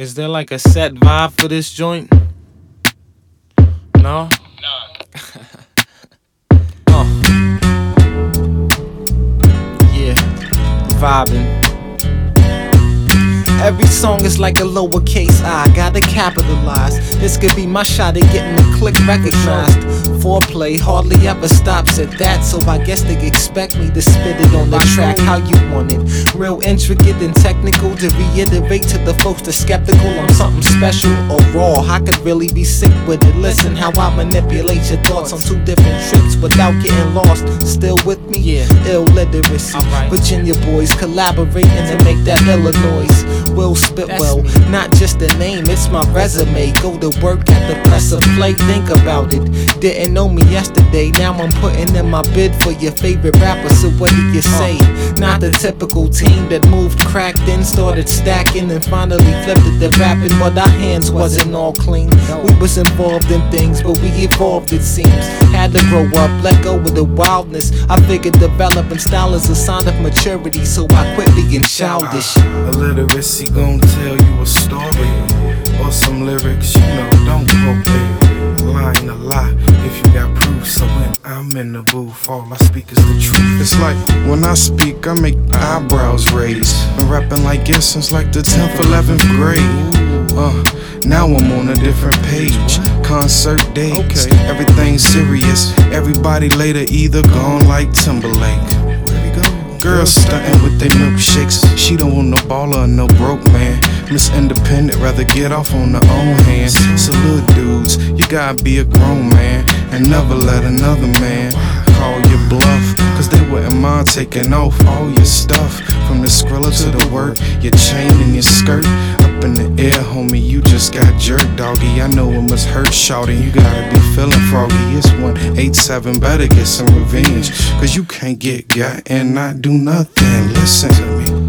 Is there like a set vibe for this joint? No? uh. Yeah, vibing. Every song is like a lowercase i, gotta capitalize. This could be my shot at getting the clique recognized. Foreplay hardly ever stops at that, so I guess they expect me to spit it on the track how you want it. Real intricate and technical to reiterate to the folks that skeptical I'm something special or raw. I could really be sick with it. Listen how I manipulate your thoughts on two different trips without getting lost. Still with me? Yeah. Ill-iteracy. Alright. Virginia boys collaborating to make that Illinois. Will spit well, not just a name, it's my resume. Go to work at the press of play, think about it. Didn't know me yesterday, now I'm putting in my bid for your favorite rapper. So what do you say? Not the typical team that moved, cracked, then started stacking, and finally flipped it to rapping. But our hands wasn't all clean. We was involved in things, but we evolved it seems. Had to grow up, let go of the wildness. I figured developing style is a sign of maturity, so I quit being childish. Ill-iteracy gon' tell you a story or some lyrics, you know, don't quote it. Lying a lie if you got proof. So when I'm in the booth, all I speak is the truth. It's like when I speak, I make eyebrows raise. Been rapping like this since like the 10th, 11th grade. Uh, now I'm on a different page. Concert dates, Okay. everything's serious. Everybody later either gone like Timberlake. Where we go? Girls stunting with their milkshakes. She don't want no baller or no broke man. Miss Independent, rather get off on her own hands. So little dudes, you gotta be a grown man and never let another man call your bluff. Cause they wouldn't mind taking off all your stuff. From the scrilla to the work, your chain and your skirt. Up in the air, homie, you just got jerked, doggy. I know it must hurt, shouting. You gotta be feeling froggy. It's 187, better get some revenge. Cause you can't get got and not do nothing. Listen to me.